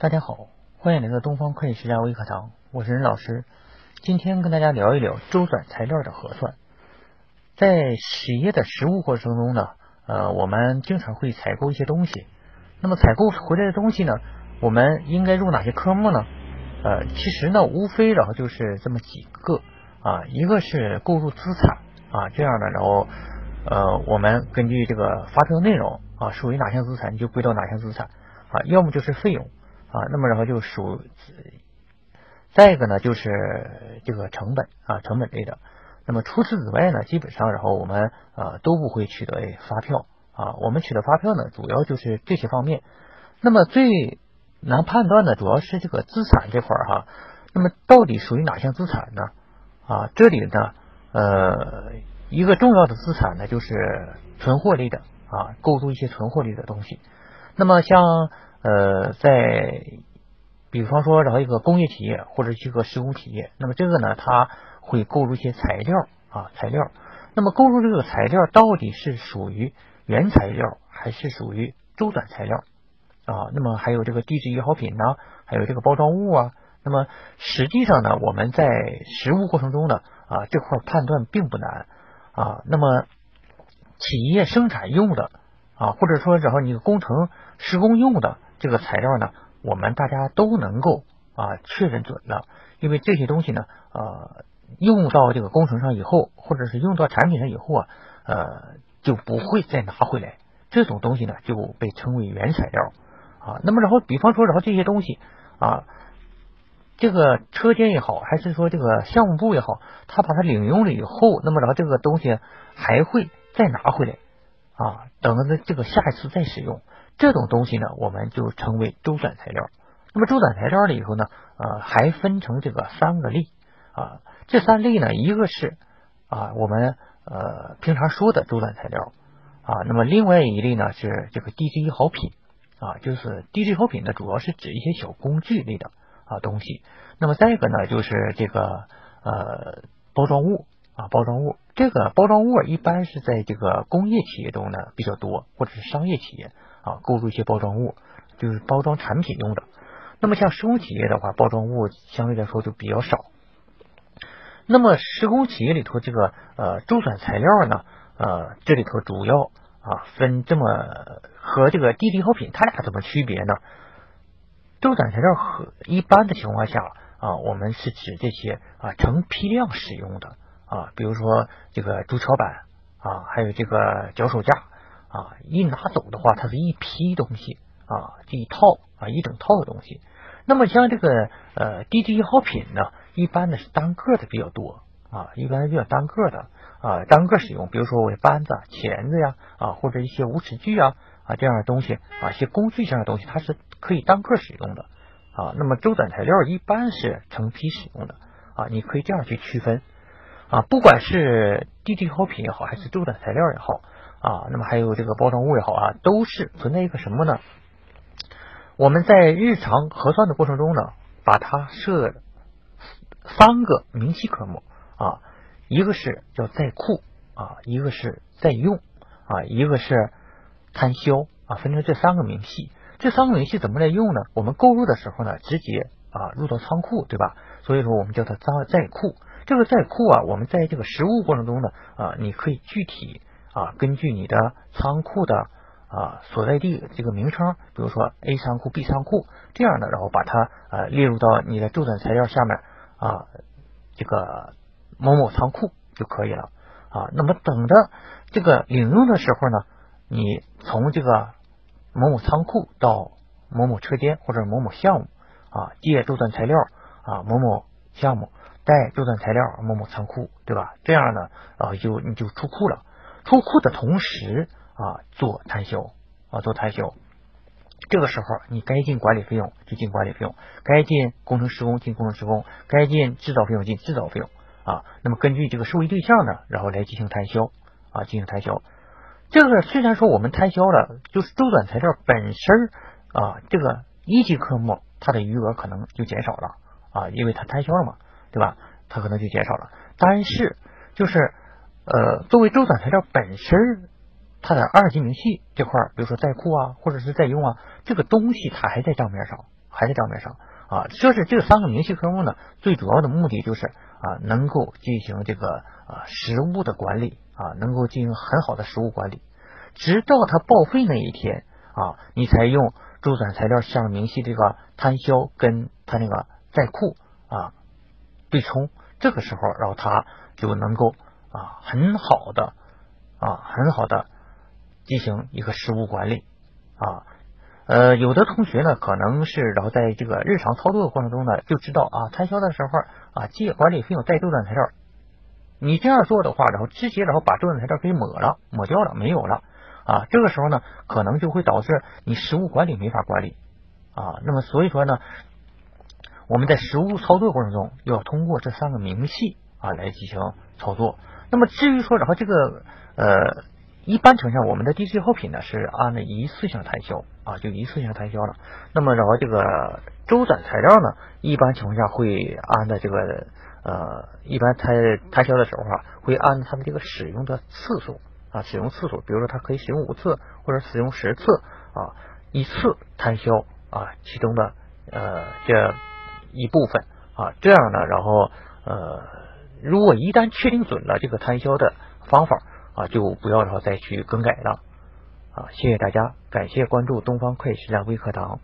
大家好，欢迎来到东方会计世家微课堂，我是任老师。今天跟大家聊一聊周转材料的核算。在企业的实务过程中呢，呃，我们经常会采购一些东西。那么采购回来的东西呢，我们应该入哪些科目呢？呃，其实呢，无非然后就是这么几个啊，一个是购入资产啊，这样的，然后呃，我们根据这个发票内容啊，属于哪项资产，你就归到哪项资产啊，要么就是费用。啊，那么然后就属，再一个呢就是这个成本啊，成本类的。那么除此之外呢，基本上然后我们啊都不会取得发票啊，我们取得发票呢主要就是这些方面。那么最难判断的主要是这个资产这块儿哈。那么到底属于哪项资产呢？啊，这里呢呃一个重要的资产呢就是存货类的啊，购入一些存货类的东西。那么像。呃，在比方说，然后一个工业企业或者一个施工企业，那么这个呢，它会购入一些材料啊，材料。那么购入这个材料到底是属于原材料还是属于周转材料啊？那么还有这个地质易耗品呢，还有这个包装物啊。那么实际上呢，我们在实物过程中呢，啊这块判断并不难啊。那么企业生产用的啊，或者说然后你工程施工用的。这个材料呢，我们大家都能够啊确认准了，因为这些东西呢，呃，用到这个工程上以后，或者是用到产品上以后啊，呃，就不会再拿回来。这种东西呢，就被称为原材料啊。那么，然后比方说，然后这些东西啊，这个车间也好，还是说这个项目部也好，他把它领用了以后，那么然后这个东西还会再拿回来啊，等着这个下一次再使用。这种东西呢，我们就称为周转材料。那么周转材料里头呢，呃，还分成这个三个类啊。这三类呢，一个是啊我们呃平常说的周转材料啊。那么另外一类呢是这个低质易耗品啊，就是低质好品呢，主要是指一些小工具类的啊东西。那么再一个呢，就是这个呃包装物。啊，包装物这个包装物一般是在这个工业企业中呢比较多，或者是商业企业啊购入一些包装物，就是包装产品用的。那么像施工企业的话，包装物相对来说就比较少。那么施工企业里头这个呃周转材料呢，呃这里头主要啊分这么和这个低级耗品它俩怎么区别呢？周转材料和一般的情况下啊，我们是指这些啊成批量使用的。啊，比如说这个竹桥板啊，还有这个脚手架啊，一拿走的话，它是一批东西啊，这一套啊，一整套的东西。那么像这个呃低级易耗品呢，一般的是单个的比较多啊，一般比较单个的啊，单个使用。比如说我的扳子、钳子呀啊，或者一些无齿锯啊啊这样的东西啊，一些工具上的东西，它是可以单个使用的啊。那么周转材料一般是成批使用的啊，你可以这样去区分。啊，不管是低级耗品也好，还是周转材料也好啊，那么还有这个包装物也好啊，都是存在一个什么呢？我们在日常核算的过程中呢，把它设三个明细科目啊，一个是叫在库啊，一个是在用啊，一个是摊销啊，分成这三个明细。这三个明细怎么来用呢？我们购入的时候呢，直接啊入到仓库，对吧？所以说我们叫它在在库。这个在库啊，我们在这个实物过程中呢啊，你可以具体啊根据你的仓库的啊所在地这个名称，比如说 A 仓库、B 仓库这样的，然后把它呃列入到你的周转材料下面啊这个某某仓库就可以了啊。那么等着这个领用的时候呢，你从这个某某仓库到某某车间或者某某项目啊借周转材料啊某某项目。带周转材料某某仓库，对吧？这样呢，啊，就你就出库了。出库的同时啊，做摊销啊，做摊销。这个时候，你该进管理费用就进管理费用，该进工程施工进工程施工，该进制造费用进制造费用啊。那么根据这个受益对象呢，然后来进行摊销啊，进行摊销。这个虽然说我们摊销了，就是周转材料本身啊，这个一级科目它的余额可能就减少了啊，因为它摊销了嘛。对吧？它可能就减少了，但是就是呃，作为周转材料本身，它的二级明细这块，比如说在库啊，或者是在用啊，这个东西它还在账面上还在账面上啊。就是这三个明细科目呢，最主要的目的就是啊，能够进行这个啊实物的管理啊，能够进行很好的实物管理，直到它报废那一天啊，你才用周转材料项明细这个摊销跟它那个在库啊对冲，这个时候，然后它就能够啊很好的啊很好的进行一个实物管理啊。呃，有的同学呢，可能是然后在这个日常操作的过程中呢，就知道啊，摊销的时候啊，借管理费用带周转材料。你这样做的话，然后直接然后把周转材料给抹了，抹掉了，没有了啊。这个时候呢，可能就会导致你实物管理没法管理啊。那么所以说呢，我们在实物操作过程中要通过这三个明细啊来进行操作。那么至于说然后这个呃。一般情况下，我们的低质耗品呢是按的一次性摊销啊，就一次性摊销了。那么然后这个周转材料呢，一般情况下会按的这个呃，一般摊摊销的时候啊，会按它的这个使用的次数啊，使用次数，比如说它可以使用五次或者使用十次啊，一次摊销啊，其中的呃这一部分啊，这样呢，然后呃，如果一旦确定准了这个摊销的方法。啊，就不要然后再去更改了啊！谢谢大家，感谢关注东方会计实战微课堂。